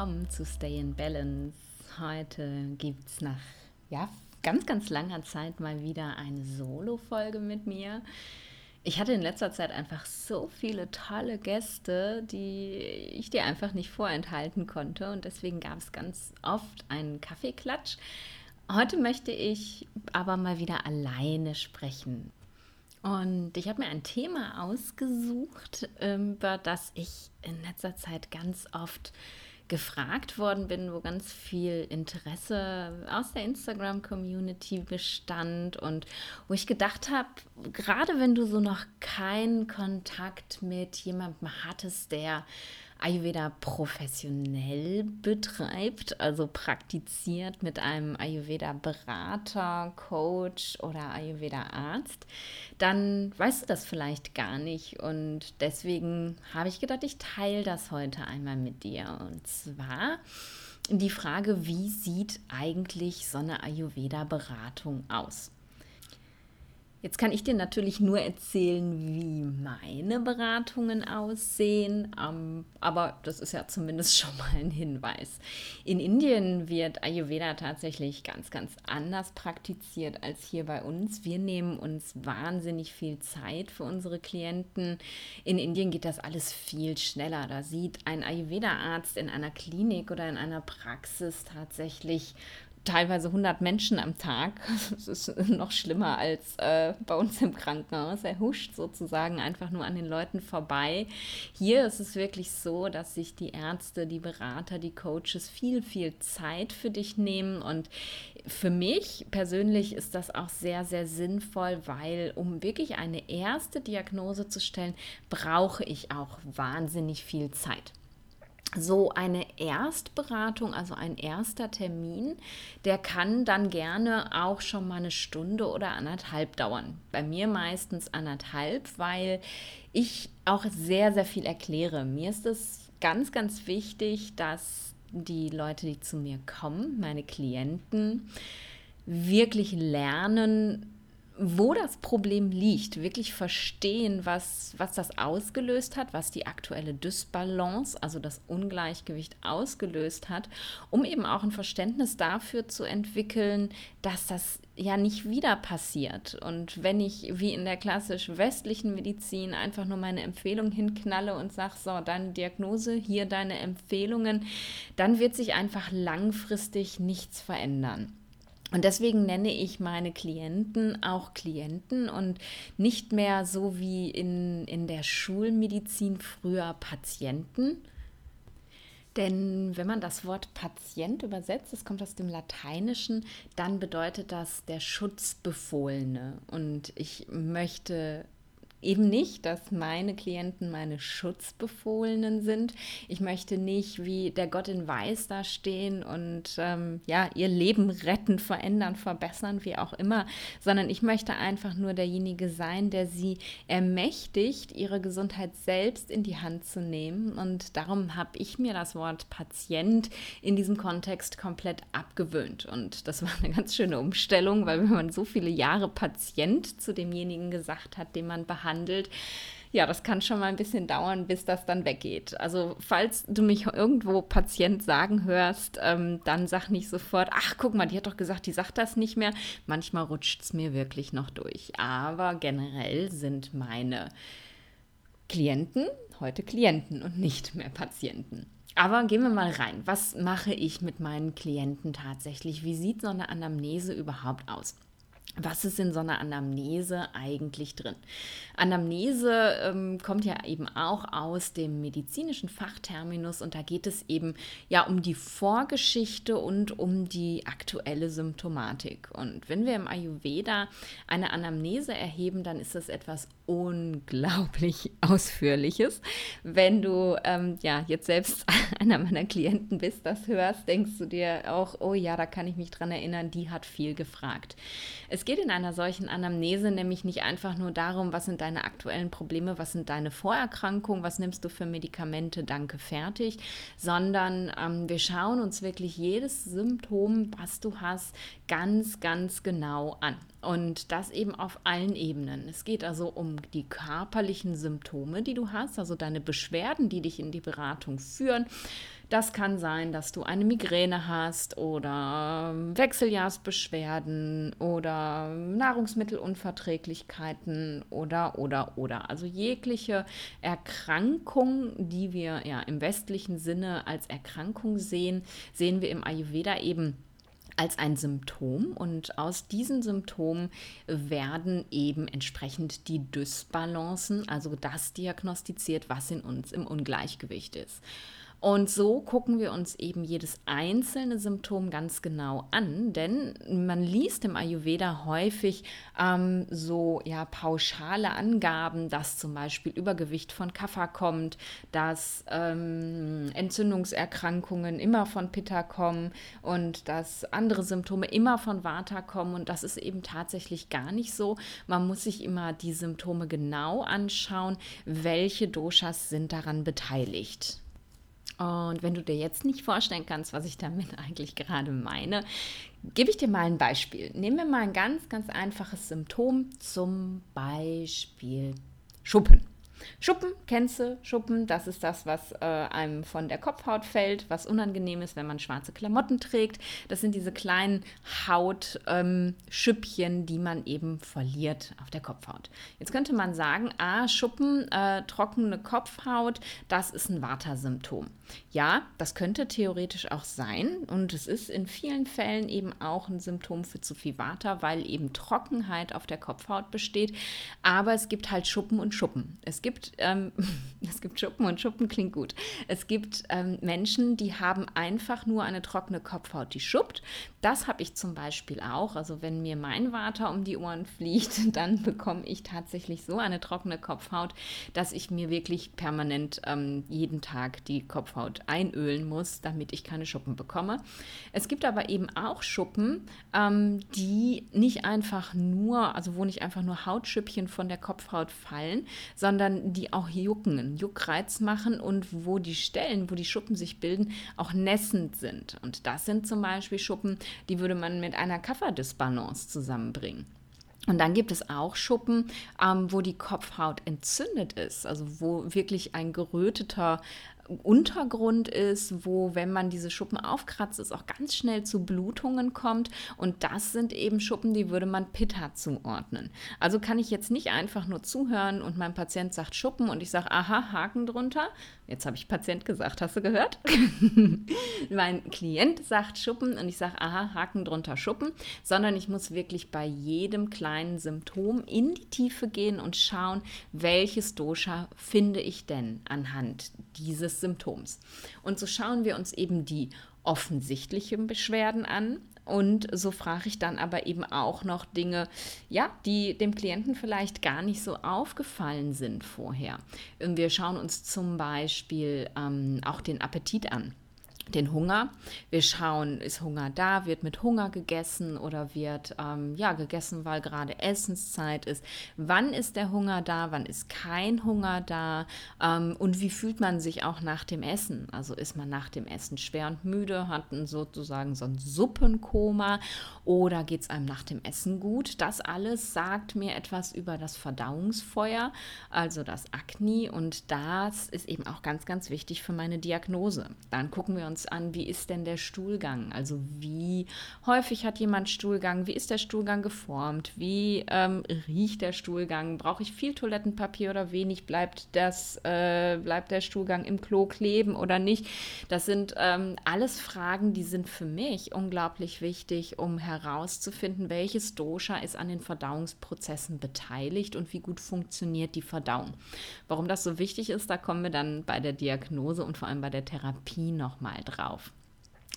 willkommen zu Stay in Balance. Heute gibt es nach ja, ganz, ganz langer Zeit mal wieder eine Solo-Folge mit mir. Ich hatte in letzter Zeit einfach so viele tolle Gäste, die ich dir einfach nicht vorenthalten konnte und deswegen gab es ganz oft einen Kaffeeklatsch. Heute möchte ich aber mal wieder alleine sprechen. Und ich habe mir ein Thema ausgesucht, ähm, über das ich in letzter Zeit ganz oft gefragt worden bin, wo ganz viel Interesse aus der Instagram-Community bestand und wo ich gedacht habe, gerade wenn du so noch keinen Kontakt mit jemandem hattest, der Ayurveda professionell betreibt, also praktiziert mit einem Ayurveda-Berater, Coach oder Ayurveda-Arzt, dann weißt du das vielleicht gar nicht. Und deswegen habe ich gedacht, ich teile das heute einmal mit dir. Und zwar die Frage, wie sieht eigentlich so eine Ayurveda-Beratung aus? Jetzt kann ich dir natürlich nur erzählen, wie meine Beratungen aussehen, ähm, aber das ist ja zumindest schon mal ein Hinweis. In Indien wird Ayurveda tatsächlich ganz, ganz anders praktiziert als hier bei uns. Wir nehmen uns wahnsinnig viel Zeit für unsere Klienten. In Indien geht das alles viel schneller. Da sieht ein Ayurveda-Arzt in einer Klinik oder in einer Praxis tatsächlich teilweise 100 Menschen am Tag. Das ist noch schlimmer als äh, bei uns im Krankenhaus. Er huscht sozusagen einfach nur an den Leuten vorbei. Hier ist es wirklich so, dass sich die Ärzte, die Berater, die Coaches viel, viel Zeit für dich nehmen. Und für mich persönlich ist das auch sehr, sehr sinnvoll, weil um wirklich eine erste Diagnose zu stellen, brauche ich auch wahnsinnig viel Zeit so eine Erstberatung, also ein erster Termin, der kann dann gerne auch schon mal eine Stunde oder anderthalb dauern. Bei mir meistens anderthalb, weil ich auch sehr, sehr viel erkläre. Mir ist es ganz, ganz wichtig, dass die Leute, die zu mir kommen, meine Klienten, wirklich lernen, wo das Problem liegt, wirklich verstehen, was, was das ausgelöst hat, was die aktuelle Dysbalance, also das Ungleichgewicht ausgelöst hat, um eben auch ein Verständnis dafür zu entwickeln, dass das ja nicht wieder passiert. Und wenn ich wie in der klassisch westlichen Medizin einfach nur meine Empfehlung hinknalle und sage, so, deine Diagnose, hier deine Empfehlungen, dann wird sich einfach langfristig nichts verändern. Und deswegen nenne ich meine Klienten auch Klienten und nicht mehr so wie in, in der Schulmedizin früher Patienten. Denn wenn man das Wort Patient übersetzt, das kommt aus dem Lateinischen, dann bedeutet das der Schutzbefohlene. Und ich möchte eben nicht, dass meine Klienten meine Schutzbefohlenen sind. Ich möchte nicht wie der Gott in Weiß da stehen und ähm, ja, ihr Leben retten, verändern, verbessern, wie auch immer, sondern ich möchte einfach nur derjenige sein, der sie ermächtigt, ihre Gesundheit selbst in die Hand zu nehmen. Und darum habe ich mir das Wort Patient in diesem Kontext komplett abgewöhnt. Und das war eine ganz schöne Umstellung, weil wenn man so viele Jahre Patient zu demjenigen gesagt hat, den man behandelt, behandelt. Ja, das kann schon mal ein bisschen dauern, bis das dann weggeht. Also falls du mich irgendwo Patient sagen hörst, ähm, dann sag nicht sofort, ach guck mal, die hat doch gesagt, die sagt das nicht mehr. Manchmal rutscht es mir wirklich noch durch. Aber generell sind meine Klienten heute Klienten und nicht mehr Patienten. Aber gehen wir mal rein. Was mache ich mit meinen Klienten tatsächlich? Wie sieht so eine Anamnese überhaupt aus? Was ist in so einer Anamnese eigentlich drin? Anamnese ähm, kommt ja eben auch aus dem medizinischen Fachterminus und da geht es eben ja um die Vorgeschichte und um die aktuelle Symptomatik. Und wenn wir im Ayurveda eine Anamnese erheben, dann ist das etwas unglaublich Ausführliches. Wenn du ähm, ja jetzt selbst einer meiner Klienten bist, das hörst, denkst du dir auch, oh ja, da kann ich mich dran erinnern, die hat viel gefragt. Es geht in einer solchen Anamnese nämlich nicht einfach nur darum, was sind deine aktuellen Probleme, was sind deine Vorerkrankungen, was nimmst du für Medikamente, danke, fertig, sondern ähm, wir schauen uns wirklich jedes Symptom, was du hast, ganz, ganz genau an. Und das eben auf allen Ebenen. Es geht also um die körperlichen Symptome, die du hast, also deine Beschwerden, die dich in die Beratung führen. Das kann sein, dass du eine Migräne hast oder Wechseljahrsbeschwerden oder Nahrungsmittelunverträglichkeiten oder, oder, oder. Also jegliche Erkrankung, die wir ja im westlichen Sinne als Erkrankung sehen, sehen wir im Ayurveda eben als ein Symptom und aus diesen Symptomen werden eben entsprechend die Dysbalancen, also das diagnostiziert, was in uns im Ungleichgewicht ist. Und so gucken wir uns eben jedes einzelne Symptom ganz genau an, denn man liest im Ayurveda häufig ähm, so ja, pauschale Angaben, dass zum Beispiel Übergewicht von Kapha kommt, dass ähm, Entzündungserkrankungen immer von Pitta kommen und dass andere Symptome immer von Vata kommen. Und das ist eben tatsächlich gar nicht so. Man muss sich immer die Symptome genau anschauen, welche Doshas sind daran beteiligt. Und wenn du dir jetzt nicht vorstellen kannst, was ich damit eigentlich gerade meine, gebe ich dir mal ein Beispiel. Nehmen wir mal ein ganz, ganz einfaches Symptom, zum Beispiel Schuppen. Schuppen, kennst du Schuppen? Das ist das, was äh, einem von der Kopfhaut fällt, was unangenehm ist, wenn man schwarze Klamotten trägt. Das sind diese kleinen Hautschüppchen, ähm, die man eben verliert auf der Kopfhaut. Jetzt könnte man sagen, ah, Schuppen, äh, trockene Kopfhaut, das ist ein Vata-Symptom. Ja, das könnte theoretisch auch sein und es ist in vielen Fällen eben auch ein Symptom für zu viel Vata, weil eben Trockenheit auf der Kopfhaut besteht. Aber es gibt halt Schuppen und Schuppen. Es gibt gibt, ähm, es gibt Schuppen und Schuppen klingt gut. Es gibt ähm, Menschen, die haben einfach nur eine trockene Kopfhaut, die schuppt. Das habe ich zum Beispiel auch. Also wenn mir mein Water um die Ohren fliegt, dann bekomme ich tatsächlich so eine trockene Kopfhaut, dass ich mir wirklich permanent ähm, jeden Tag die Kopfhaut einölen muss, damit ich keine Schuppen bekomme. Es gibt aber eben auch Schuppen, ähm, die nicht einfach nur, also wo nicht einfach nur Hautschüppchen von der Kopfhaut fallen, sondern die auch jucken, einen Juckreiz machen und wo die Stellen, wo die Schuppen sich bilden, auch nässend sind. Und das sind zum Beispiel Schuppen, die würde man mit einer Kafferdisbalance zusammenbringen. Und dann gibt es auch Schuppen, ähm, wo die Kopfhaut entzündet ist, also wo wirklich ein geröteter Untergrund ist, wo, wenn man diese Schuppen aufkratzt, es auch ganz schnell zu Blutungen kommt. Und das sind eben Schuppen, die würde man Pitta zuordnen. Also kann ich jetzt nicht einfach nur zuhören und mein Patient sagt Schuppen und ich sage, aha, Haken drunter. Jetzt habe ich Patient gesagt, hast du gehört? mein Klient sagt Schuppen und ich sage, aha, Haken drunter Schuppen, sondern ich muss wirklich bei jedem kleinen Symptom in die Tiefe gehen und schauen, welches Dosha finde ich denn anhand dieses Symptoms. Und so schauen wir uns eben die offensichtlichen Beschwerden an. Und so frage ich dann aber eben auch noch Dinge, ja, die dem Klienten vielleicht gar nicht so aufgefallen sind vorher. Wir schauen uns zum Beispiel ähm, auch den Appetit an den Hunger. Wir schauen, ist Hunger da, wird mit Hunger gegessen oder wird ähm, ja gegessen, weil gerade Essenszeit ist. Wann ist der Hunger da? Wann ist kein Hunger da? Ähm, und wie fühlt man sich auch nach dem Essen? Also ist man nach dem Essen schwer und müde, hat sozusagen so ein Suppenkoma oder geht es einem nach dem Essen gut? Das alles sagt mir etwas über das Verdauungsfeuer, also das Akne und das ist eben auch ganz, ganz wichtig für meine Diagnose. Dann gucken wir uns an, wie ist denn der Stuhlgang? Also wie häufig hat jemand Stuhlgang? Wie ist der Stuhlgang geformt? Wie ähm, riecht der Stuhlgang? Brauche ich viel Toilettenpapier oder wenig? Bleibt, das, äh, bleibt der Stuhlgang im Klo kleben oder nicht? Das sind ähm, alles Fragen, die sind für mich unglaublich wichtig, um herauszufinden, welches Dosha ist an den Verdauungsprozessen beteiligt und wie gut funktioniert die Verdauung. Warum das so wichtig ist, da kommen wir dann bei der Diagnose und vor allem bei der Therapie nochmal drauf.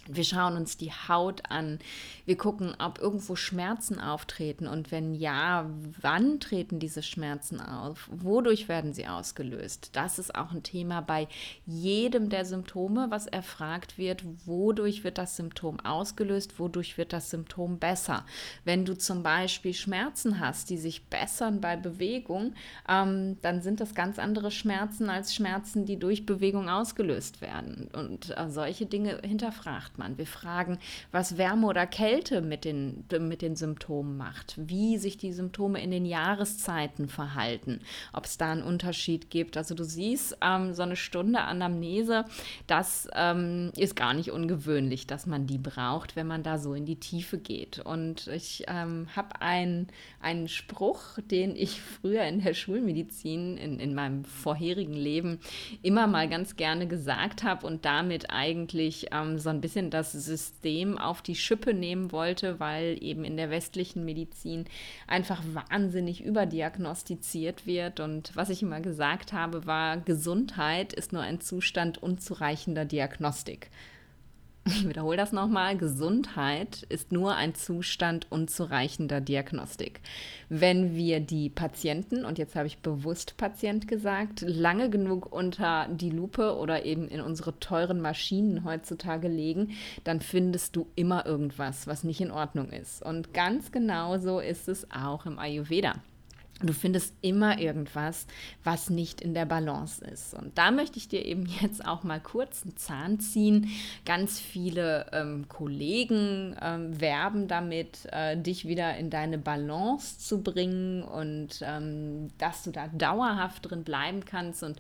Wir schauen uns die Haut an. Wir gucken, ob irgendwo Schmerzen auftreten und wenn ja, wann treten diese Schmerzen auf? Wodurch werden sie ausgelöst? Das ist auch ein Thema bei jedem der Symptome, was erfragt wird. Wodurch wird das Symptom ausgelöst? Wodurch wird das Symptom besser? Wenn du zum Beispiel Schmerzen hast, die sich bessern bei Bewegung, ähm, dann sind das ganz andere Schmerzen als Schmerzen, die durch Bewegung ausgelöst werden. Und äh, solche Dinge hinterfragt macht man. Wir fragen, was Wärme oder Kälte mit den, mit den Symptomen macht, wie sich die Symptome in den Jahreszeiten verhalten, ob es da einen Unterschied gibt. Also du siehst, ähm, so eine Stunde Anamnese, das ähm, ist gar nicht ungewöhnlich, dass man die braucht, wenn man da so in die Tiefe geht. Und ich ähm, habe einen, einen Spruch, den ich früher in der Schulmedizin, in, in meinem vorherigen Leben, immer mal ganz gerne gesagt habe und damit eigentlich ähm, so ein bisschen das System auf die Schippe nehmen wollte, weil eben in der westlichen Medizin einfach wahnsinnig überdiagnostiziert wird. Und was ich immer gesagt habe, war, Gesundheit ist nur ein Zustand unzureichender Diagnostik. Ich wiederhole das nochmal. Gesundheit ist nur ein Zustand unzureichender Diagnostik. Wenn wir die Patienten, und jetzt habe ich bewusst Patient gesagt, lange genug unter die Lupe oder eben in unsere teuren Maschinen heutzutage legen, dann findest du immer irgendwas, was nicht in Ordnung ist. Und ganz genauso ist es auch im Ayurveda. Du findest immer irgendwas, was nicht in der Balance ist. Und da möchte ich dir eben jetzt auch mal kurz einen Zahn ziehen. Ganz viele ähm, Kollegen ähm, werben damit, äh, dich wieder in deine Balance zu bringen und ähm, dass du da dauerhaft drin bleiben kannst. Und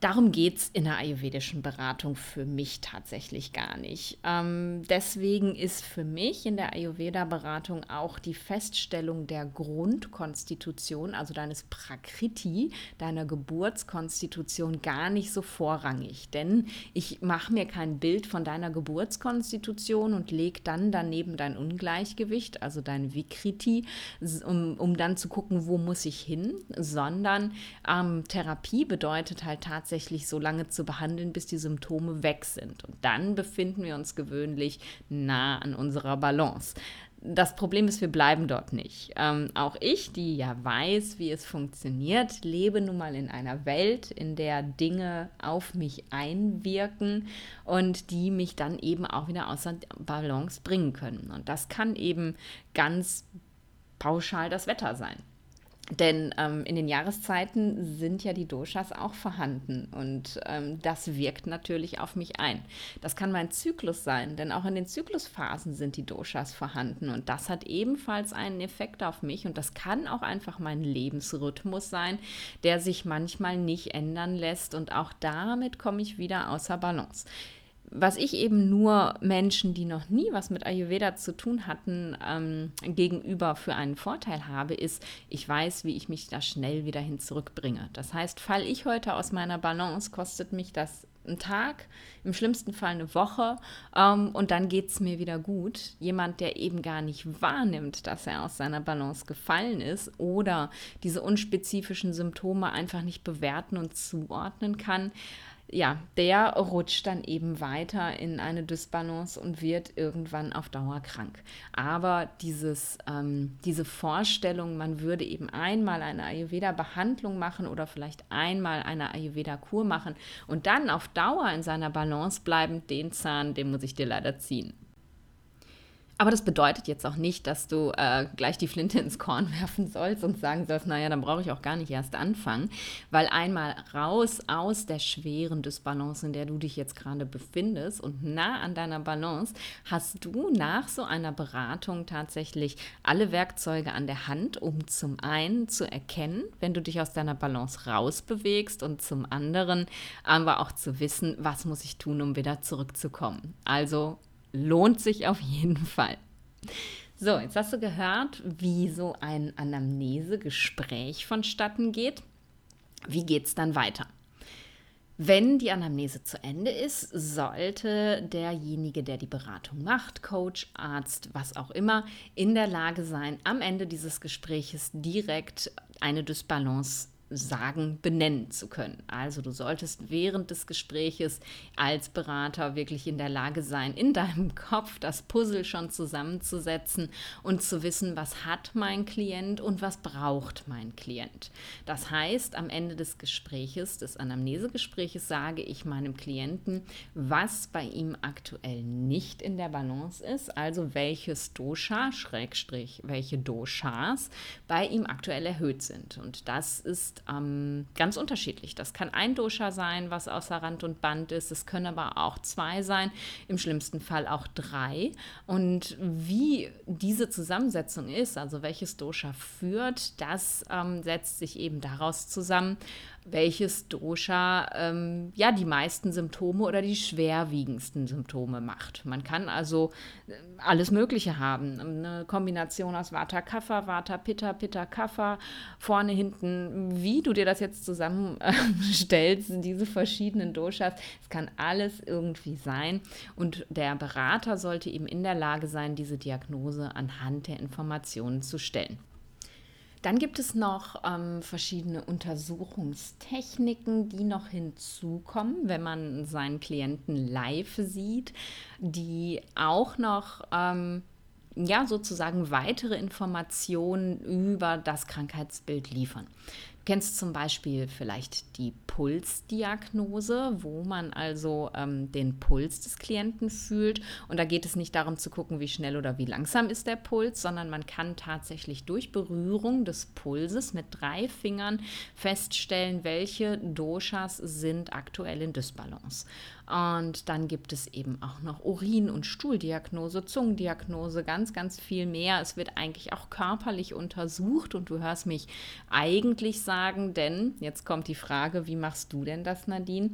Darum geht es in der ayurvedischen Beratung für mich tatsächlich gar nicht. Ähm, deswegen ist für mich in der Ayurveda-Beratung auch die Feststellung der Grundkonstitution, also deines Prakriti, deiner Geburtskonstitution, gar nicht so vorrangig. Denn ich mache mir kein Bild von deiner Geburtskonstitution und lege dann daneben dein Ungleichgewicht, also dein Vikriti, um, um dann zu gucken, wo muss ich hin, sondern ähm, Therapie bedeutet halt tatsächlich, tatsächlich so lange zu behandeln, bis die Symptome weg sind. Und dann befinden wir uns gewöhnlich nah an unserer Balance. Das Problem ist, wir bleiben dort nicht. Ähm, auch ich, die ja weiß, wie es funktioniert, lebe nun mal in einer Welt, in der Dinge auf mich einwirken und die mich dann eben auch wieder außer Balance bringen können. Und das kann eben ganz pauschal das Wetter sein. Denn ähm, in den Jahreszeiten sind ja die Doshas auch vorhanden und ähm, das wirkt natürlich auf mich ein. Das kann mein Zyklus sein, denn auch in den Zyklusphasen sind die Doshas vorhanden und das hat ebenfalls einen Effekt auf mich und das kann auch einfach mein Lebensrhythmus sein, der sich manchmal nicht ändern lässt und auch damit komme ich wieder außer Balance was ich eben nur Menschen, die noch nie was mit Ayurveda zu tun hatten, ähm, gegenüber für einen Vorteil habe, ist, ich weiß, wie ich mich da schnell wieder hin zurückbringe. Das heißt, fall ich heute aus meiner Balance, kostet mich das einen Tag, im schlimmsten Fall eine Woche ähm, und dann geht es mir wieder gut. Jemand, der eben gar nicht wahrnimmt, dass er aus seiner Balance gefallen ist oder diese unspezifischen Symptome einfach nicht bewerten und zuordnen kann, ja, der rutscht dann eben weiter in eine Dysbalance und wird irgendwann auf Dauer krank. Aber dieses, ähm, diese Vorstellung, man würde eben einmal eine Ayurveda-Behandlung machen oder vielleicht einmal eine Ayurveda-Kur machen und dann auf Dauer in seiner Balance bleiben, den Zahn, den muss ich dir leider ziehen. Aber das bedeutet jetzt auch nicht, dass du äh, gleich die Flinte ins Korn werfen sollst und sagen sollst, naja, dann brauche ich auch gar nicht erst anfangen, weil einmal raus aus der schweren Dysbalance, in der du dich jetzt gerade befindest und nah an deiner Balance, hast du nach so einer Beratung tatsächlich alle Werkzeuge an der Hand, um zum einen zu erkennen, wenn du dich aus deiner Balance rausbewegst und zum anderen aber auch zu wissen, was muss ich tun, um wieder zurückzukommen. Also lohnt sich auf jeden Fall. So, jetzt hast du gehört, wie so ein Anamnesegespräch vonstatten geht. Wie geht es dann weiter? Wenn die Anamnese zu Ende ist, sollte derjenige, der die Beratung macht, Coach, Arzt, was auch immer, in der Lage sein, am Ende dieses Gespräches direkt eine Dysbalance sagen, benennen zu können. Also du solltest während des Gespräches als Berater wirklich in der Lage sein, in deinem Kopf das Puzzle schon zusammenzusetzen und zu wissen, was hat mein Klient und was braucht mein Klient. Das heißt, am Ende des Gespräches, des Anamnesegespräches, sage ich meinem Klienten, was bei ihm aktuell nicht in der Balance ist, also welches Dosha, Schrägstrich, welche Doshas bei ihm aktuell erhöht sind. Und das ist ähm, ganz unterschiedlich. Das kann ein Dosha sein, was außer Rand und Band ist. Es können aber auch zwei sein, im schlimmsten Fall auch drei. Und wie diese Zusammensetzung ist, also welches Dosha führt, das ähm, setzt sich eben daraus zusammen, welches Dosha ähm, ja die meisten Symptome oder die schwerwiegendsten Symptome macht. Man kann also äh, alles Mögliche haben. Eine Kombination aus Vata Kapha, Vata Pitta, Pitta Kapha, vorne, hinten, wie du dir das jetzt zusammenstellst, diese verschiedenen Doshas. Es kann alles irgendwie sein. Und der Berater sollte eben in der Lage sein, diese Diagnose anhand der Informationen zu stellen. Dann gibt es noch ähm, verschiedene Untersuchungstechniken, die noch hinzukommen, wenn man seinen Klienten live sieht, die auch noch ähm, ja sozusagen weitere Informationen über das Krankheitsbild liefern kennst zum Beispiel vielleicht die Pulsdiagnose, wo man also ähm, den Puls des Klienten fühlt. Und da geht es nicht darum zu gucken, wie schnell oder wie langsam ist der Puls, sondern man kann tatsächlich durch Berührung des Pulses mit drei Fingern feststellen, welche Doshas sind aktuell in Dysbalance. Und dann gibt es eben auch noch Urin- und Stuhldiagnose, Zungendiagnose, ganz, ganz viel mehr. Es wird eigentlich auch körperlich untersucht und du hörst mich eigentlich sagen, denn jetzt kommt die Frage, wie machst du denn das, Nadine?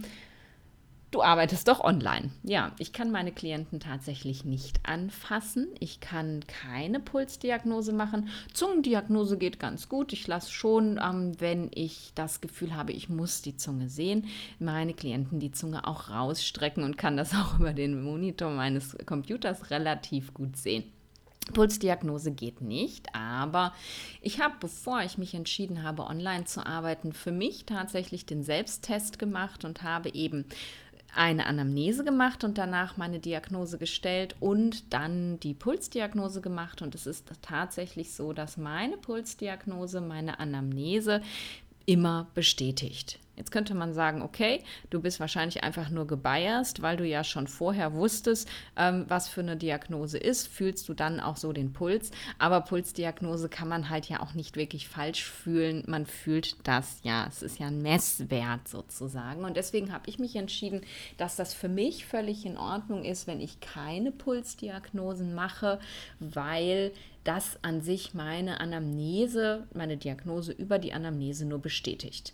Du arbeitest doch online. Ja, ich kann meine Klienten tatsächlich nicht anfassen. Ich kann keine Pulsdiagnose machen. Zungendiagnose geht ganz gut. Ich lasse schon, ähm, wenn ich das Gefühl habe, ich muss die Zunge sehen, meine Klienten die Zunge auch rausstrecken und kann das auch über den Monitor meines Computers relativ gut sehen. Pulsdiagnose geht nicht, aber ich habe, bevor ich mich entschieden habe, online zu arbeiten, für mich tatsächlich den Selbsttest gemacht und habe eben eine Anamnese gemacht und danach meine Diagnose gestellt und dann die Pulsdiagnose gemacht. Und es ist tatsächlich so, dass meine Pulsdiagnose, meine Anamnese immer bestätigt. Jetzt könnte man sagen, okay, du bist wahrscheinlich einfach nur gebiased, weil du ja schon vorher wusstest, ähm, was für eine Diagnose ist, fühlst du dann auch so den Puls. Aber Pulsdiagnose kann man halt ja auch nicht wirklich falsch fühlen. Man fühlt das ja. Es ist ja ein Messwert sozusagen. Und deswegen habe ich mich entschieden, dass das für mich völlig in Ordnung ist, wenn ich keine Pulsdiagnosen mache, weil das an sich meine Anamnese, meine Diagnose über die Anamnese nur bestätigt.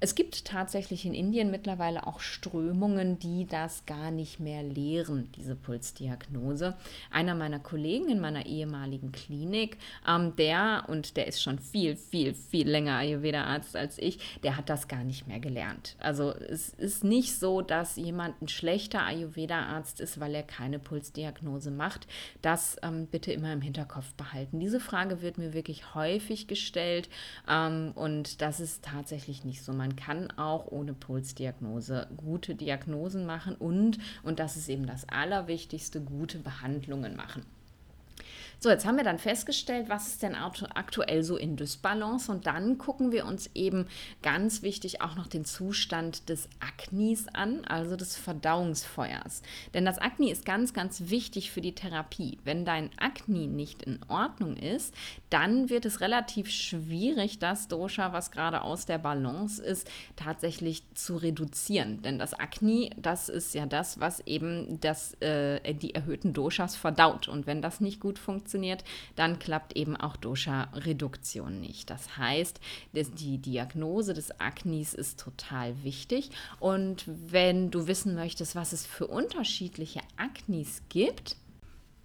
Es gibt tatsächlich in Indien mittlerweile auch Strömungen, die das gar nicht mehr lehren, diese Pulsdiagnose. Einer meiner Kollegen in meiner ehemaligen Klinik, ähm, der, und der ist schon viel, viel, viel länger Ayurveda-Arzt als ich, der hat das gar nicht mehr gelernt. Also es ist nicht so, dass jemand ein schlechter Ayurveda-Arzt ist, weil er keine Pulsdiagnose macht. Das ähm, bitte immer im Hinterkopf behalten. Diese Frage wird mir wirklich häufig gestellt ähm, und das ist tatsächlich nicht so. Man man kann auch ohne Pulsdiagnose gute Diagnosen machen und, und das ist eben das Allerwichtigste, gute Behandlungen machen. So, jetzt haben wir dann festgestellt, was ist denn aktuell so in Dysbalance und dann gucken wir uns eben ganz wichtig auch noch den Zustand des Aknis an, also des Verdauungsfeuers. Denn das Akni ist ganz, ganz wichtig für die Therapie. Wenn dein Akni nicht in Ordnung ist, dann wird es relativ schwierig, das Dosha, was gerade aus der Balance ist, tatsächlich zu reduzieren. Denn das Akni, das ist ja das, was eben das, äh, die erhöhten Doshas verdaut. Und wenn das nicht gut funktioniert, funktioniert, dann klappt eben auch Dosha-Reduktion nicht. Das heißt, die Diagnose des Aknis ist total wichtig. Und wenn du wissen möchtest, was es für unterschiedliche Aknis gibt,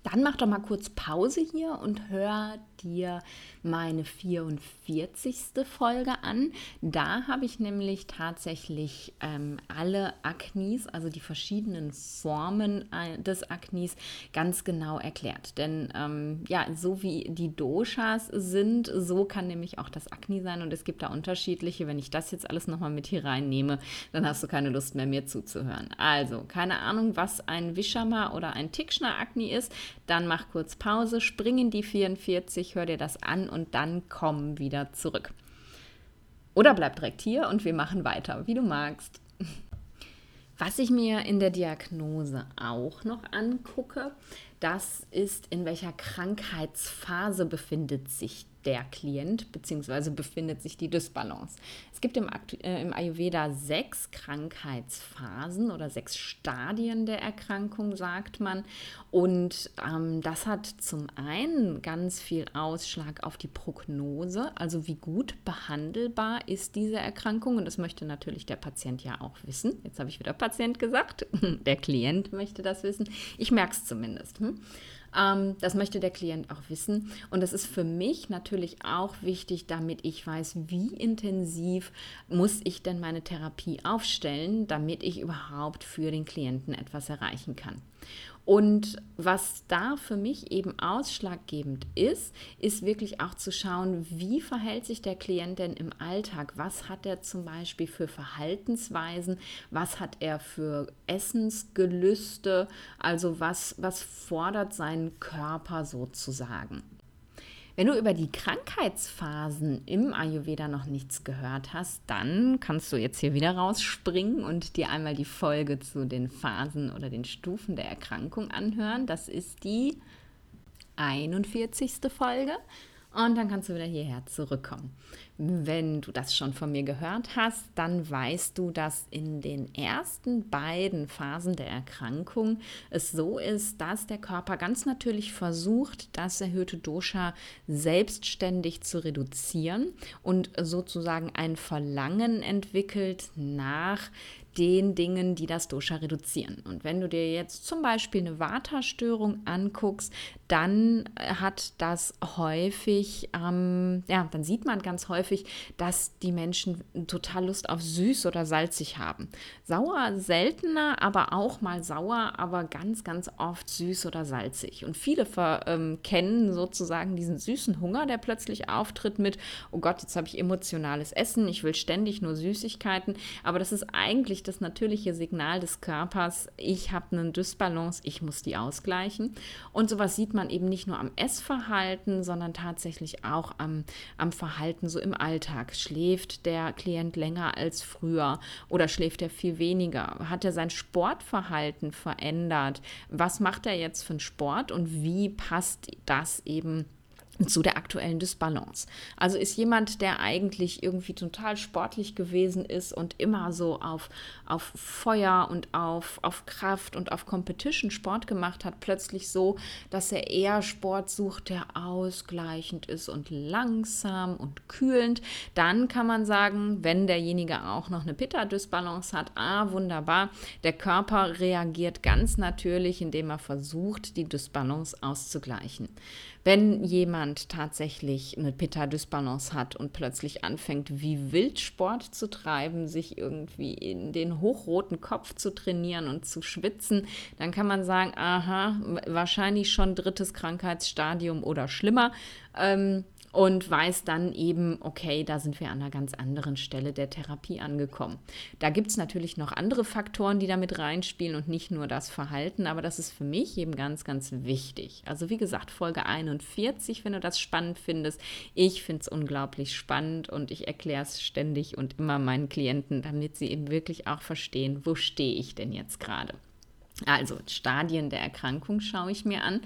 dann mach doch mal kurz Pause hier und hör dir meine 44. Folge an. Da habe ich nämlich tatsächlich ähm, alle Aknis, also die verschiedenen Formen äh, des Aknis, ganz genau erklärt. Denn ähm, ja, so wie die Doshas sind, so kann nämlich auch das Akni sein und es gibt da unterschiedliche. Wenn ich das jetzt alles nochmal mit hier reinnehme, dann hast du keine Lust mehr, mir zuzuhören. Also, keine Ahnung, was ein Vishama oder ein Tikshna Akni ist, dann mach kurz Pause, spring in die 44, hör dir das an und dann komm wieder zurück. Oder bleib direkt hier und wir machen weiter, wie du magst. Was ich mir in der Diagnose auch noch angucke, das ist, in welcher Krankheitsphase befindet sich der Klient, beziehungsweise befindet sich die Dysbalance. Es gibt im, äh, im Ayurveda sechs Krankheitsphasen oder sechs Stadien der Erkrankung, sagt man. Und ähm, das hat zum einen ganz viel Ausschlag auf die Prognose, also wie gut behandelbar ist diese Erkrankung. Und das möchte natürlich der Patient ja auch wissen. Jetzt habe ich wieder Patient gesagt. Der Klient möchte das wissen. Ich merke es zumindest. Hm? Ähm, das möchte der Klient auch wissen. Und das ist für mich natürlich auch wichtig, damit ich weiß, wie intensiv muss ich denn meine Therapie aufstellen, damit ich überhaupt für den Klienten etwas erreichen kann. Und was da für mich eben ausschlaggebend ist, ist wirklich auch zu schauen, wie verhält sich der Klient denn im Alltag? Was hat er zum Beispiel für Verhaltensweisen? Was hat er für Essensgelüste? Also was, was fordert sein Körper sozusagen? Wenn du über die Krankheitsphasen im Ayurveda noch nichts gehört hast, dann kannst du jetzt hier wieder rausspringen und dir einmal die Folge zu den Phasen oder den Stufen der Erkrankung anhören. Das ist die 41. Folge. Und dann kannst du wieder hierher zurückkommen. Wenn du das schon von mir gehört hast, dann weißt du, dass in den ersten beiden Phasen der Erkrankung es so ist, dass der Körper ganz natürlich versucht, das erhöhte Dosha selbstständig zu reduzieren und sozusagen ein Verlangen entwickelt nach den Dingen, die das Dosha reduzieren. Und wenn du dir jetzt zum Beispiel eine Vata-Störung anguckst, dann hat das häufig, ähm, ja, dann sieht man ganz häufig, dass die Menschen total Lust auf süß oder salzig haben. Sauer seltener, aber auch mal sauer, aber ganz, ganz oft süß oder salzig. Und viele ähm, kennen sozusagen diesen süßen Hunger, der plötzlich auftritt mit, oh Gott, jetzt habe ich emotionales Essen, ich will ständig nur Süßigkeiten. Aber das ist eigentlich das natürliche Signal des Körpers, ich habe eine Dysbalance, ich muss die ausgleichen. Und sowas sieht man eben nicht nur am Essverhalten, sondern tatsächlich auch am, am Verhalten so im Alltag. Schläft der Klient länger als früher oder schläft er viel weniger? Hat er sein Sportverhalten verändert? Was macht er jetzt für einen Sport und wie passt das eben zu der aktuellen Dysbalance. Also ist jemand, der eigentlich irgendwie total sportlich gewesen ist und immer so auf, auf Feuer und auf, auf Kraft und auf Competition Sport gemacht hat, plötzlich so, dass er eher Sport sucht, der ausgleichend ist und langsam und kühlend, dann kann man sagen, wenn derjenige auch noch eine Pitta-Dysbalance hat, ah, wunderbar, der Körper reagiert ganz natürlich, indem er versucht, die Dysbalance auszugleichen. Wenn jemand tatsächlich eine Pitta-Dysbalance hat und plötzlich anfängt, wie wild Sport zu treiben, sich irgendwie in den hochroten Kopf zu trainieren und zu schwitzen, dann kann man sagen, aha, wahrscheinlich schon drittes Krankheitsstadium oder schlimmer. Ähm, und weiß dann eben, okay, da sind wir an einer ganz anderen Stelle der Therapie angekommen. Da gibt es natürlich noch andere Faktoren, die damit reinspielen und nicht nur das Verhalten, aber das ist für mich eben ganz, ganz wichtig. Also wie gesagt, Folge 41, wenn du das spannend findest. Ich finde es unglaublich spannend und ich erkläre es ständig und immer meinen Klienten, damit sie eben wirklich auch verstehen, wo stehe ich denn jetzt gerade. Also Stadien der Erkrankung schaue ich mir an.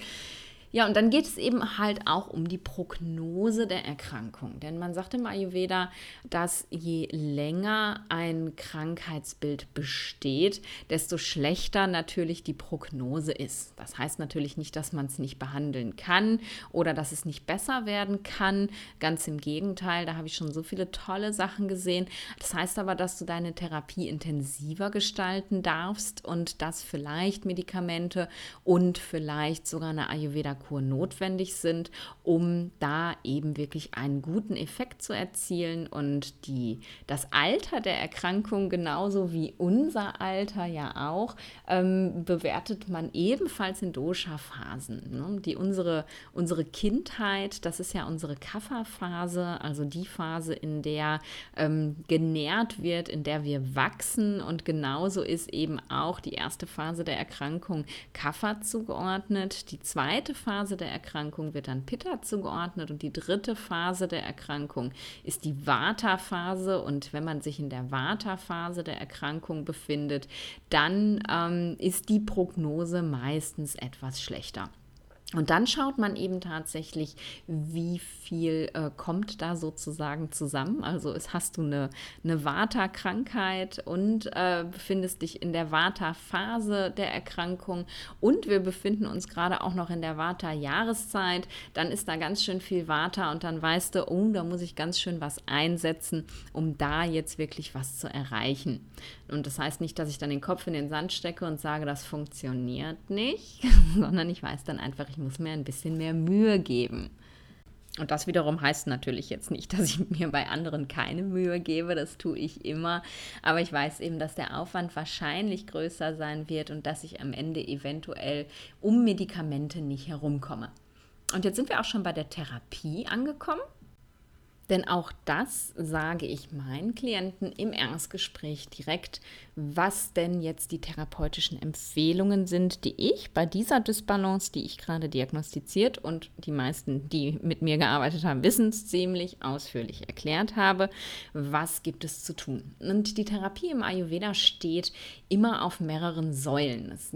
Ja, und dann geht es eben halt auch um die Prognose der Erkrankung. Denn man sagt im Ayurveda, dass je länger ein Krankheitsbild besteht, desto schlechter natürlich die Prognose ist. Das heißt natürlich nicht, dass man es nicht behandeln kann oder dass es nicht besser werden kann. Ganz im Gegenteil, da habe ich schon so viele tolle Sachen gesehen. Das heißt aber, dass du deine Therapie intensiver gestalten darfst und dass vielleicht Medikamente und vielleicht sogar eine Ayurveda Kur notwendig sind, um da eben wirklich einen guten Effekt zu erzielen. Und die, das Alter der Erkrankung, genauso wie unser Alter ja auch, ähm, bewertet man ebenfalls in Dosha-Phasen. Ne? Die unsere, unsere Kindheit, das ist ja unsere Kapha-Phase, also die Phase, in der ähm, genährt wird, in der wir wachsen. Und genauso ist eben auch die erste Phase der Erkrankung Kapha zugeordnet. Die zweite Phase Phase der Erkrankung wird dann Pitta zugeordnet und die dritte Phase der Erkrankung ist die Vata-Phase. Und wenn man sich in der Vata-Phase der Erkrankung befindet, dann ähm, ist die Prognose meistens etwas schlechter. Und dann schaut man eben tatsächlich, wie viel äh, kommt da sozusagen zusammen. Also ist, hast du eine, eine Vata-Krankheit und äh, befindest dich in der Vata-Phase der Erkrankung und wir befinden uns gerade auch noch in der Vata-Jahreszeit, dann ist da ganz schön viel Vata und dann weißt du, oh, da muss ich ganz schön was einsetzen, um da jetzt wirklich was zu erreichen. Und das heißt nicht, dass ich dann den Kopf in den Sand stecke und sage, das funktioniert nicht, sondern ich weiß dann einfach, ich muss mir ein bisschen mehr Mühe geben. Und das wiederum heißt natürlich jetzt nicht, dass ich mir bei anderen keine Mühe gebe, das tue ich immer, aber ich weiß eben, dass der Aufwand wahrscheinlich größer sein wird und dass ich am Ende eventuell um Medikamente nicht herumkomme. Und jetzt sind wir auch schon bei der Therapie angekommen. Denn auch das sage ich meinen Klienten im Erstgespräch direkt, was denn jetzt die therapeutischen Empfehlungen sind, die ich bei dieser Dysbalance, die ich gerade diagnostiziert und die meisten, die mit mir gearbeitet haben, wissen es ziemlich ausführlich erklärt habe, was gibt es zu tun. Und die Therapie im Ayurveda steht immer auf mehreren Säulen. Es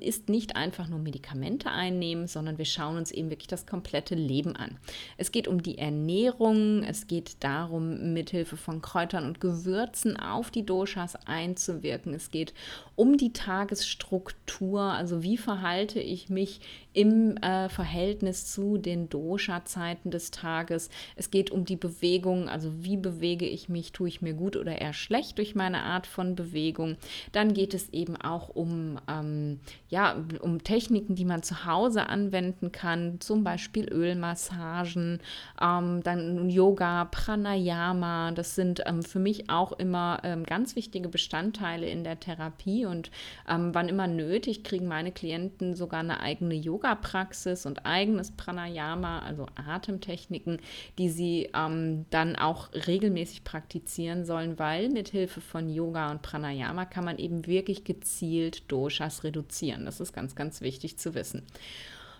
ist nicht einfach nur Medikamente einnehmen, sondern wir schauen uns eben wirklich das komplette Leben an. Es geht um die Ernährung, es geht darum, mithilfe von Kräutern und Gewürzen auf die Doshas einzuwirken. Es geht um die Tagesstruktur, also wie verhalte ich mich im äh, Verhältnis zu den Dosha-Zeiten des Tages. Es geht um die Bewegung, also wie bewege ich mich, tue ich mir gut oder eher schlecht durch meine Art von Bewegung. Dann geht es eben auch um, ähm, ja, um Techniken, die man zu Hause anwenden kann, zum Beispiel Ölmassagen, ähm, dann Yoga, Pranayama. Das sind ähm, für mich auch immer ähm, ganz wichtige Bestandteile in der Therapie und ähm, wann immer nötig, kriegen meine Klienten sogar eine eigene Yoga Yoga-Praxis und eigenes Pranayama, also Atemtechniken, die sie ähm, dann auch regelmäßig praktizieren sollen, weil mit Hilfe von Yoga und Pranayama kann man eben wirklich gezielt Doshas reduzieren. Das ist ganz, ganz wichtig zu wissen.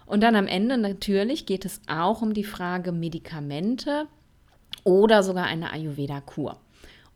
Und dann am Ende natürlich geht es auch um die Frage Medikamente oder sogar eine Ayurveda-Kur.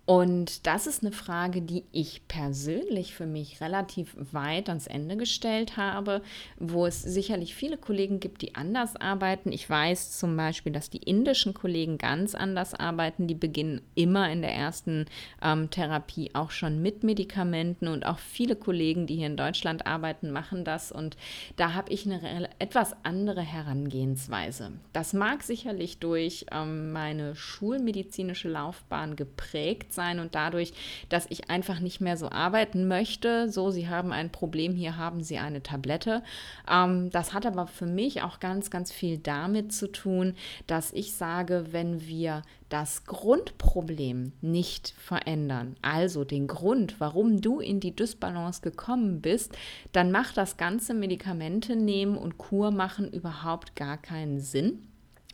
Und das ist eine Frage, die ich persönlich für mich relativ weit ans Ende gestellt habe, wo es sicherlich viele Kollegen gibt, die anders arbeiten. Ich weiß zum Beispiel, dass die indischen Kollegen ganz anders arbeiten. Die beginnen immer in der ersten ähm, Therapie auch schon mit Medikamenten und auch viele Kollegen, die hier in Deutschland arbeiten, machen das. Und da habe ich eine etwas andere Herangehensweise. Das mag sicherlich durch ähm, meine schulmedizinische Laufbahn geprägt sein und dadurch, dass ich einfach nicht mehr so arbeiten möchte. So, Sie haben ein Problem, hier haben Sie eine Tablette. Ähm, das hat aber für mich auch ganz, ganz viel damit zu tun, dass ich sage, wenn wir das Grundproblem nicht verändern, also den Grund, warum du in die Dysbalance gekommen bist, dann macht das ganze Medikamente nehmen und Kur machen überhaupt gar keinen Sinn.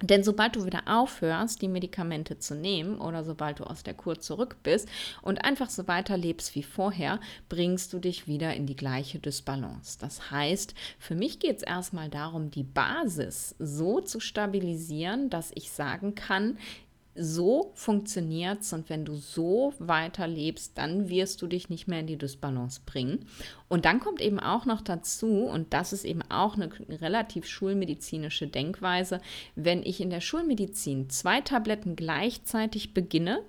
Denn sobald du wieder aufhörst, die Medikamente zu nehmen oder sobald du aus der Kur zurück bist und einfach so weiterlebst wie vorher, bringst du dich wieder in die gleiche Dysbalance. Das heißt, für mich geht es erstmal darum, die Basis so zu stabilisieren, dass ich sagen kann, so funktioniert es und wenn du so weiterlebst, dann wirst du dich nicht mehr in die Dysbalance bringen. Und dann kommt eben auch noch dazu, und das ist eben auch eine relativ schulmedizinische Denkweise, wenn ich in der Schulmedizin zwei Tabletten gleichzeitig beginne,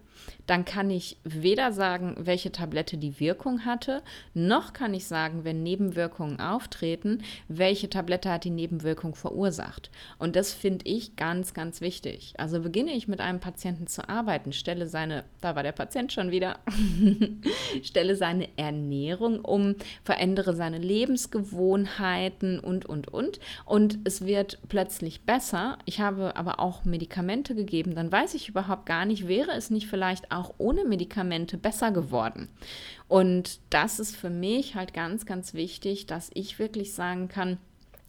dann kann ich weder sagen, welche Tablette die Wirkung hatte, noch kann ich sagen, wenn Nebenwirkungen auftreten, welche Tablette hat die Nebenwirkung verursacht. Und das finde ich ganz, ganz wichtig. Also beginne ich mit einem Patienten zu arbeiten, stelle seine, da war der Patient schon wieder, stelle seine Ernährung um, verändere seine Lebensgewohnheiten und, und, und. Und es wird plötzlich besser. Ich habe aber auch Medikamente gegeben, dann weiß ich überhaupt gar nicht, wäre es nicht vielleicht auch ohne Medikamente besser geworden. Und das ist für mich halt ganz, ganz wichtig, dass ich wirklich sagen kann,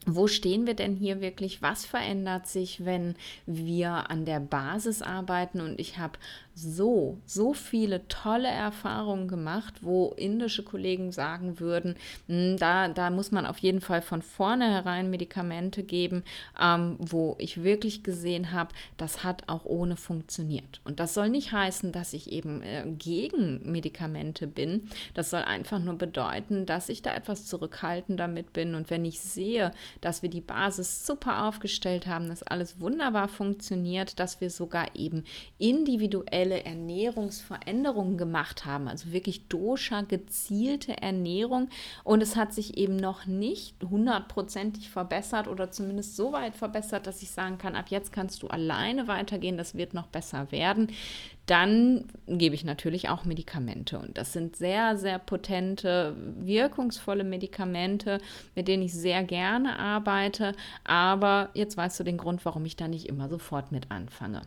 wo stehen wir denn hier wirklich? Was verändert sich, wenn wir an der Basis arbeiten und ich habe so, so viele tolle Erfahrungen gemacht, wo indische Kollegen sagen würden, hm, da, da muss man auf jeden Fall von vornherein Medikamente geben, ähm, wo ich wirklich gesehen habe, das hat auch ohne funktioniert. Und das soll nicht heißen, dass ich eben äh, gegen Medikamente bin. Das soll einfach nur bedeuten, dass ich da etwas zurückhaltend damit bin. Und wenn ich sehe, dass wir die Basis super aufgestellt haben, dass alles wunderbar funktioniert, dass wir sogar eben individuell individuelle Ernährungsveränderungen gemacht haben, also wirklich Dosha gezielte Ernährung und es hat sich eben noch nicht hundertprozentig verbessert oder zumindest so weit verbessert, dass ich sagen kann, ab jetzt kannst du alleine weitergehen, das wird noch besser werden. Dann gebe ich natürlich auch Medikamente und das sind sehr, sehr potente, wirkungsvolle Medikamente, mit denen ich sehr gerne arbeite. Aber jetzt weißt du den Grund, warum ich da nicht immer sofort mit anfange.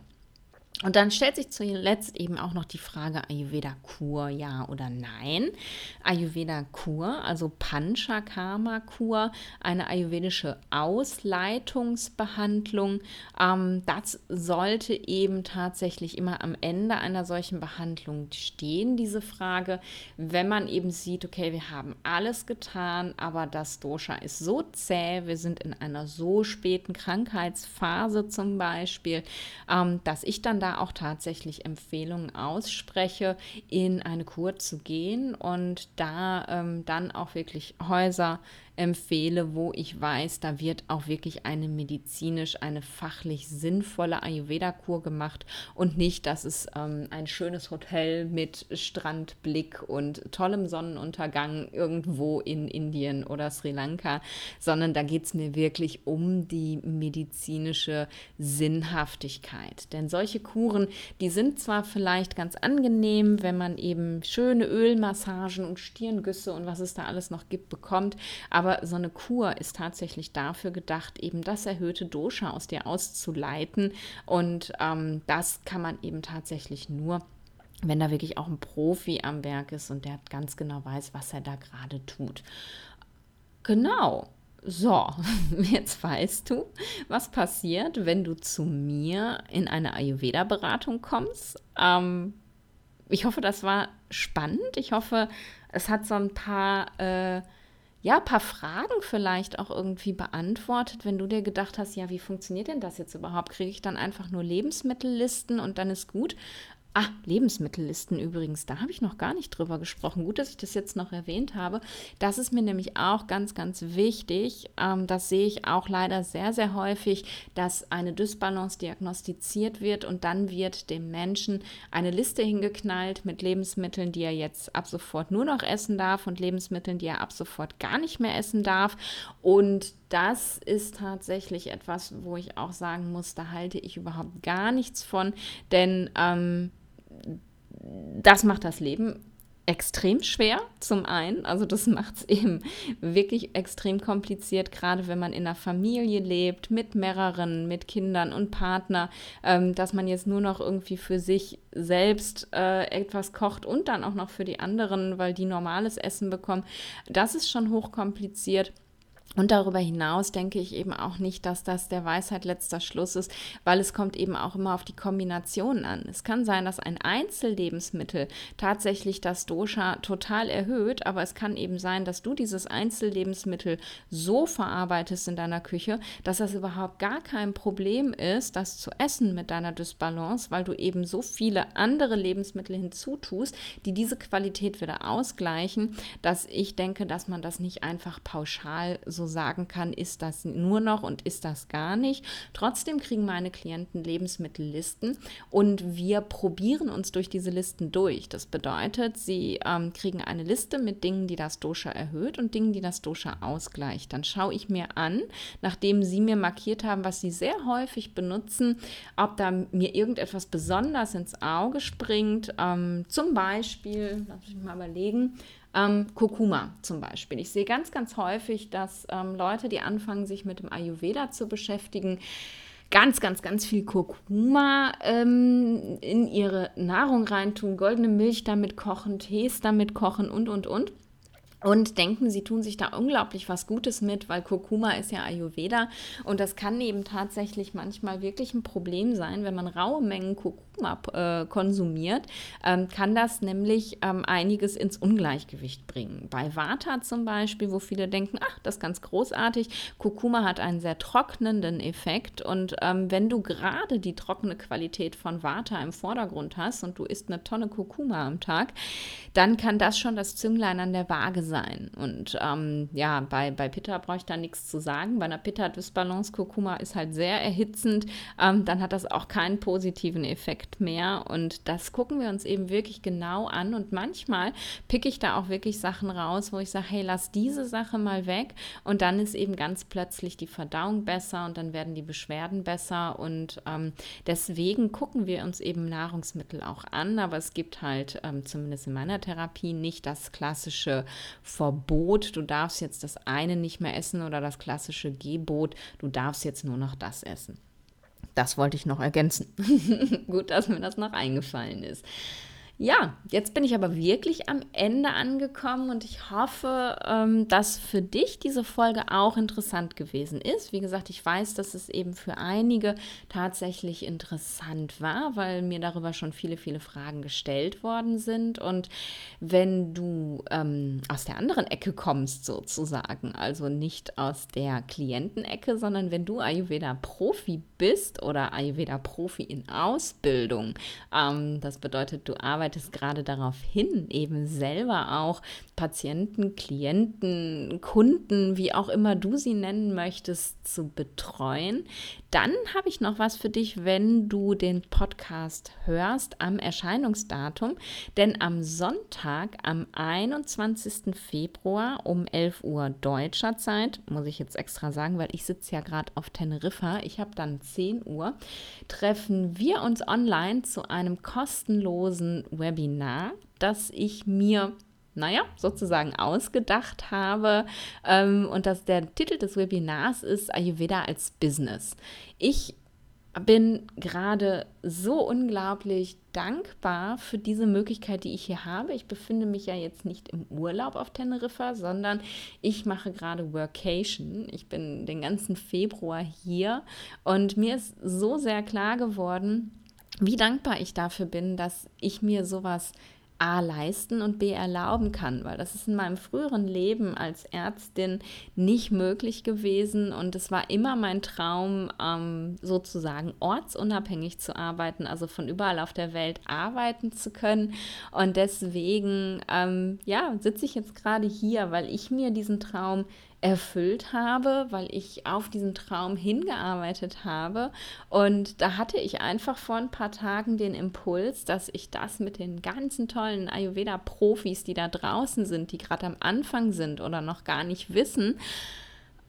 Und dann stellt sich zuletzt eben auch noch die Frage Ayurveda-Kur, ja oder nein. Ayurveda-Kur, also Panchakarma-Kur, eine ayurvedische Ausleitungsbehandlung. Ähm, das sollte eben tatsächlich immer am Ende einer solchen Behandlung stehen, diese Frage. Wenn man eben sieht, okay, wir haben alles getan, aber das Dosha ist so zäh, wir sind in einer so späten Krankheitsphase zum Beispiel, ähm, dass ich dann da auch tatsächlich Empfehlungen ausspreche, in eine Kur zu gehen und da ähm, dann auch wirklich Häuser empfehle, wo ich weiß, da wird auch wirklich eine medizinisch, eine fachlich sinnvolle Ayurveda-Kur gemacht und nicht, dass es ähm, ein schönes Hotel mit Strandblick und tollem Sonnenuntergang irgendwo in Indien oder Sri Lanka, sondern da geht es mir wirklich um die medizinische Sinnhaftigkeit. Denn solche Kuren, die sind zwar vielleicht ganz angenehm, wenn man eben schöne Ölmassagen und Stirngüsse und was es da alles noch gibt, bekommt, aber aber so eine Kur ist tatsächlich dafür gedacht, eben das erhöhte Dosha aus dir auszuleiten. Und ähm, das kann man eben tatsächlich nur wenn da wirklich auch ein Profi am Werk ist und der ganz genau weiß, was er da gerade tut. Genau. So, jetzt weißt du, was passiert, wenn du zu mir in eine Ayurveda-Beratung kommst. Ähm, ich hoffe, das war spannend. Ich hoffe, es hat so ein paar äh, ja, ein paar Fragen vielleicht auch irgendwie beantwortet, wenn du dir gedacht hast, ja, wie funktioniert denn das jetzt überhaupt? Kriege ich dann einfach nur Lebensmittellisten und dann ist gut? Ah, Lebensmittellisten übrigens, da habe ich noch gar nicht drüber gesprochen. Gut, dass ich das jetzt noch erwähnt habe. Das ist mir nämlich auch ganz, ganz wichtig. Ähm, das sehe ich auch leider sehr, sehr häufig, dass eine Dysbalance diagnostiziert wird und dann wird dem Menschen eine Liste hingeknallt mit Lebensmitteln, die er jetzt ab sofort nur noch essen darf und Lebensmitteln, die er ab sofort gar nicht mehr essen darf. Und das ist tatsächlich etwas, wo ich auch sagen muss, da halte ich überhaupt gar nichts von, denn ähm, das macht das Leben extrem schwer zum einen. Also das macht es eben wirklich extrem kompliziert, gerade wenn man in einer Familie lebt, mit mehreren, mit Kindern und Partner, ähm, dass man jetzt nur noch irgendwie für sich selbst äh, etwas kocht und dann auch noch für die anderen, weil die normales Essen bekommen. Das ist schon hochkompliziert. Und darüber hinaus denke ich eben auch nicht, dass das der Weisheit letzter Schluss ist, weil es kommt eben auch immer auf die Kombination an. Es kann sein, dass ein Einzellebensmittel tatsächlich das Dosha total erhöht, aber es kann eben sein, dass du dieses Einzellebensmittel so verarbeitest in deiner Küche, dass das überhaupt gar kein Problem ist, das zu essen mit deiner Dysbalance, weil du eben so viele andere Lebensmittel hinzutust, die diese Qualität wieder ausgleichen, dass ich denke, dass man das nicht einfach pauschal so so sagen kann, ist das nur noch und ist das gar nicht. Trotzdem kriegen meine Klienten Lebensmittellisten und wir probieren uns durch diese Listen durch. Das bedeutet, sie ähm, kriegen eine Liste mit Dingen, die das Dosha erhöht und Dingen, die das Dosha ausgleicht. Dann schaue ich mir an, nachdem sie mir markiert haben, was sie sehr häufig benutzen, ob da mir irgendetwas besonders ins Auge springt. Ähm, zum Beispiel, lass mich mal überlegen, ähm, Kurkuma zum Beispiel. Ich sehe ganz, ganz häufig, dass ähm, Leute, die anfangen, sich mit dem Ayurveda zu beschäftigen, ganz, ganz, ganz viel Kurkuma ähm, in ihre Nahrung reintun, goldene Milch damit kochen, Tees damit kochen und, und, und. Und denken, sie tun sich da unglaublich was Gutes mit, weil Kurkuma ist ja Ayurveda und das kann eben tatsächlich manchmal wirklich ein Problem sein, wenn man raue Mengen Kurkuma äh, konsumiert, ähm, kann das nämlich ähm, einiges ins Ungleichgewicht bringen. Bei Vata zum Beispiel, wo viele denken, ach, das ist ganz großartig, Kurkuma hat einen sehr trocknenden Effekt und ähm, wenn du gerade die trockene Qualität von Vata im Vordergrund hast und du isst eine Tonne Kurkuma am Tag, dann kann das schon das Zünglein an der Waage sein. Und ähm, ja, bei, bei Pitta brauche ich da nichts zu sagen. Bei einer Pitta-Dysbalance Kurkuma ist halt sehr erhitzend. Ähm, dann hat das auch keinen positiven Effekt mehr. Und das gucken wir uns eben wirklich genau an. Und manchmal picke ich da auch wirklich Sachen raus, wo ich sage, hey, lass diese Sache mal weg. Und dann ist eben ganz plötzlich die Verdauung besser und dann werden die Beschwerden besser. Und ähm, deswegen gucken wir uns eben Nahrungsmittel auch an. Aber es gibt halt ähm, zumindest in meiner Therapie nicht das klassische Verbot, du darfst jetzt das eine nicht mehr essen oder das klassische Gebot, du darfst jetzt nur noch das essen. Das wollte ich noch ergänzen. Gut, dass mir das noch eingefallen ist. Ja, jetzt bin ich aber wirklich am Ende angekommen und ich hoffe, ähm, dass für dich diese Folge auch interessant gewesen ist. Wie gesagt, ich weiß, dass es eben für einige tatsächlich interessant war, weil mir darüber schon viele, viele Fragen gestellt worden sind. Und wenn du ähm, aus der anderen Ecke kommst, sozusagen, also nicht aus der Klientenecke, sondern wenn du Ayurveda-Profi bist oder Ayurveda-Profi in Ausbildung, ähm, das bedeutet, du arbeitest arbeitest gerade darauf hin, eben selber auch Patienten, Klienten, Kunden, wie auch immer du sie nennen möchtest, zu betreuen. Dann habe ich noch was für dich, wenn du den Podcast hörst am Erscheinungsdatum. Denn am Sonntag, am 21. Februar um 11 Uhr deutscher Zeit, muss ich jetzt extra sagen, weil ich sitze ja gerade auf Teneriffa, ich habe dann 10 Uhr, treffen wir uns online zu einem kostenlosen Webinar, das ich mir naja, sozusagen ausgedacht habe. Ähm, und dass der Titel des Webinars ist Ayurveda als Business. Ich bin gerade so unglaublich dankbar für diese Möglichkeit, die ich hier habe. Ich befinde mich ja jetzt nicht im Urlaub auf Teneriffa, sondern ich mache gerade Workation. Ich bin den ganzen Februar hier und mir ist so sehr klar geworden, wie dankbar ich dafür bin, dass ich mir sowas A leisten und B erlauben kann, weil das ist in meinem früheren Leben als Ärztin nicht möglich gewesen und es war immer mein Traum, ähm, sozusagen ortsunabhängig zu arbeiten, also von überall auf der Welt arbeiten zu können. Und deswegen, ähm, ja, sitze ich jetzt gerade hier, weil ich mir diesen Traum erfüllt habe, weil ich auf diesen Traum hingearbeitet habe. Und da hatte ich einfach vor ein paar Tagen den Impuls, dass ich das mit den ganzen tollen Ayurveda-Profis, die da draußen sind, die gerade am Anfang sind oder noch gar nicht wissen,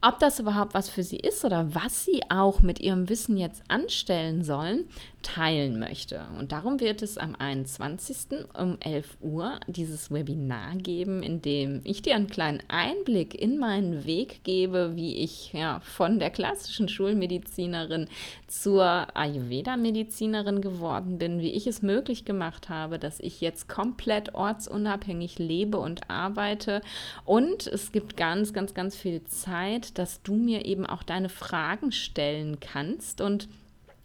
ob das überhaupt was für sie ist oder was sie auch mit ihrem Wissen jetzt anstellen sollen, teilen möchte. Und darum wird es am 21. um 11 Uhr dieses Webinar geben, in dem ich dir einen kleinen Einblick in meinen Weg gebe, wie ich ja, von der klassischen Schulmedizinerin zur Ayurveda-Medizinerin geworden bin, wie ich es möglich gemacht habe, dass ich jetzt komplett ortsunabhängig lebe und arbeite. Und es gibt ganz, ganz, ganz viel Zeit, dass du mir eben auch deine Fragen stellen kannst und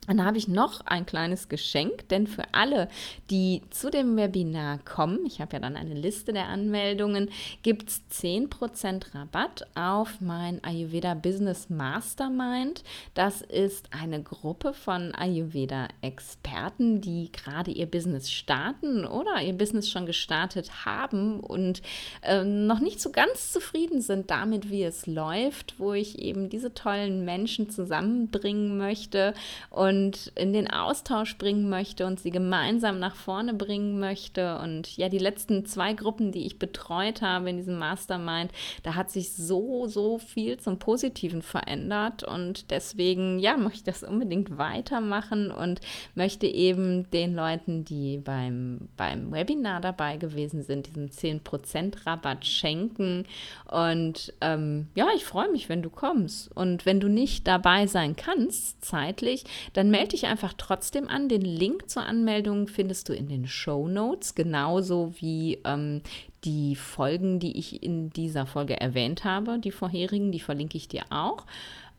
dann habe ich noch ein kleines Geschenk, denn für alle, die zu dem Webinar kommen, ich habe ja dann eine Liste der Anmeldungen, gibt es 10% Rabatt auf mein Ayurveda Business Mastermind. Das ist eine Gruppe von Ayurveda-Experten, die gerade ihr Business starten oder ihr Business schon gestartet haben und äh, noch nicht so ganz zufrieden sind damit, wie es läuft, wo ich eben diese tollen Menschen zusammenbringen möchte und und in den Austausch bringen möchte und sie gemeinsam nach vorne bringen möchte. Und ja, die letzten zwei Gruppen, die ich betreut habe in diesem Mastermind, da hat sich so, so viel zum Positiven verändert. Und deswegen, ja, möchte ich das unbedingt weitermachen und möchte eben den Leuten, die beim, beim Webinar dabei gewesen sind, diesen 10% Rabatt schenken. Und ähm, ja, ich freue mich, wenn du kommst. Und wenn du nicht dabei sein kannst, zeitlich, dann dann melde dich einfach trotzdem an. Den Link zur Anmeldung findest du in den Show Notes, genauso wie ähm, die Folgen, die ich in dieser Folge erwähnt habe, die vorherigen, die verlinke ich dir auch.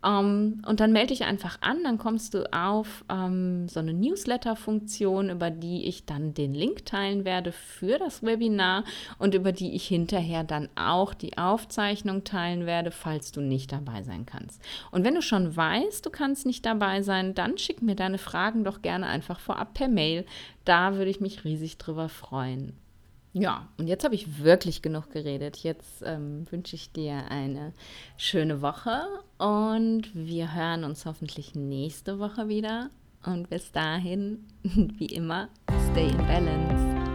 Um, und dann melde dich einfach an, dann kommst du auf um, so eine Newsletter-Funktion, über die ich dann den Link teilen werde für das Webinar und über die ich hinterher dann auch die Aufzeichnung teilen werde, falls du nicht dabei sein kannst. Und wenn du schon weißt, du kannst nicht dabei sein, dann schick mir deine Fragen doch gerne einfach vorab per Mail. Da würde ich mich riesig drüber freuen. Ja, und jetzt habe ich wirklich genug geredet. Jetzt ähm, wünsche ich dir eine schöne Woche und wir hören uns hoffentlich nächste Woche wieder. Und bis dahin, wie immer, stay in balance.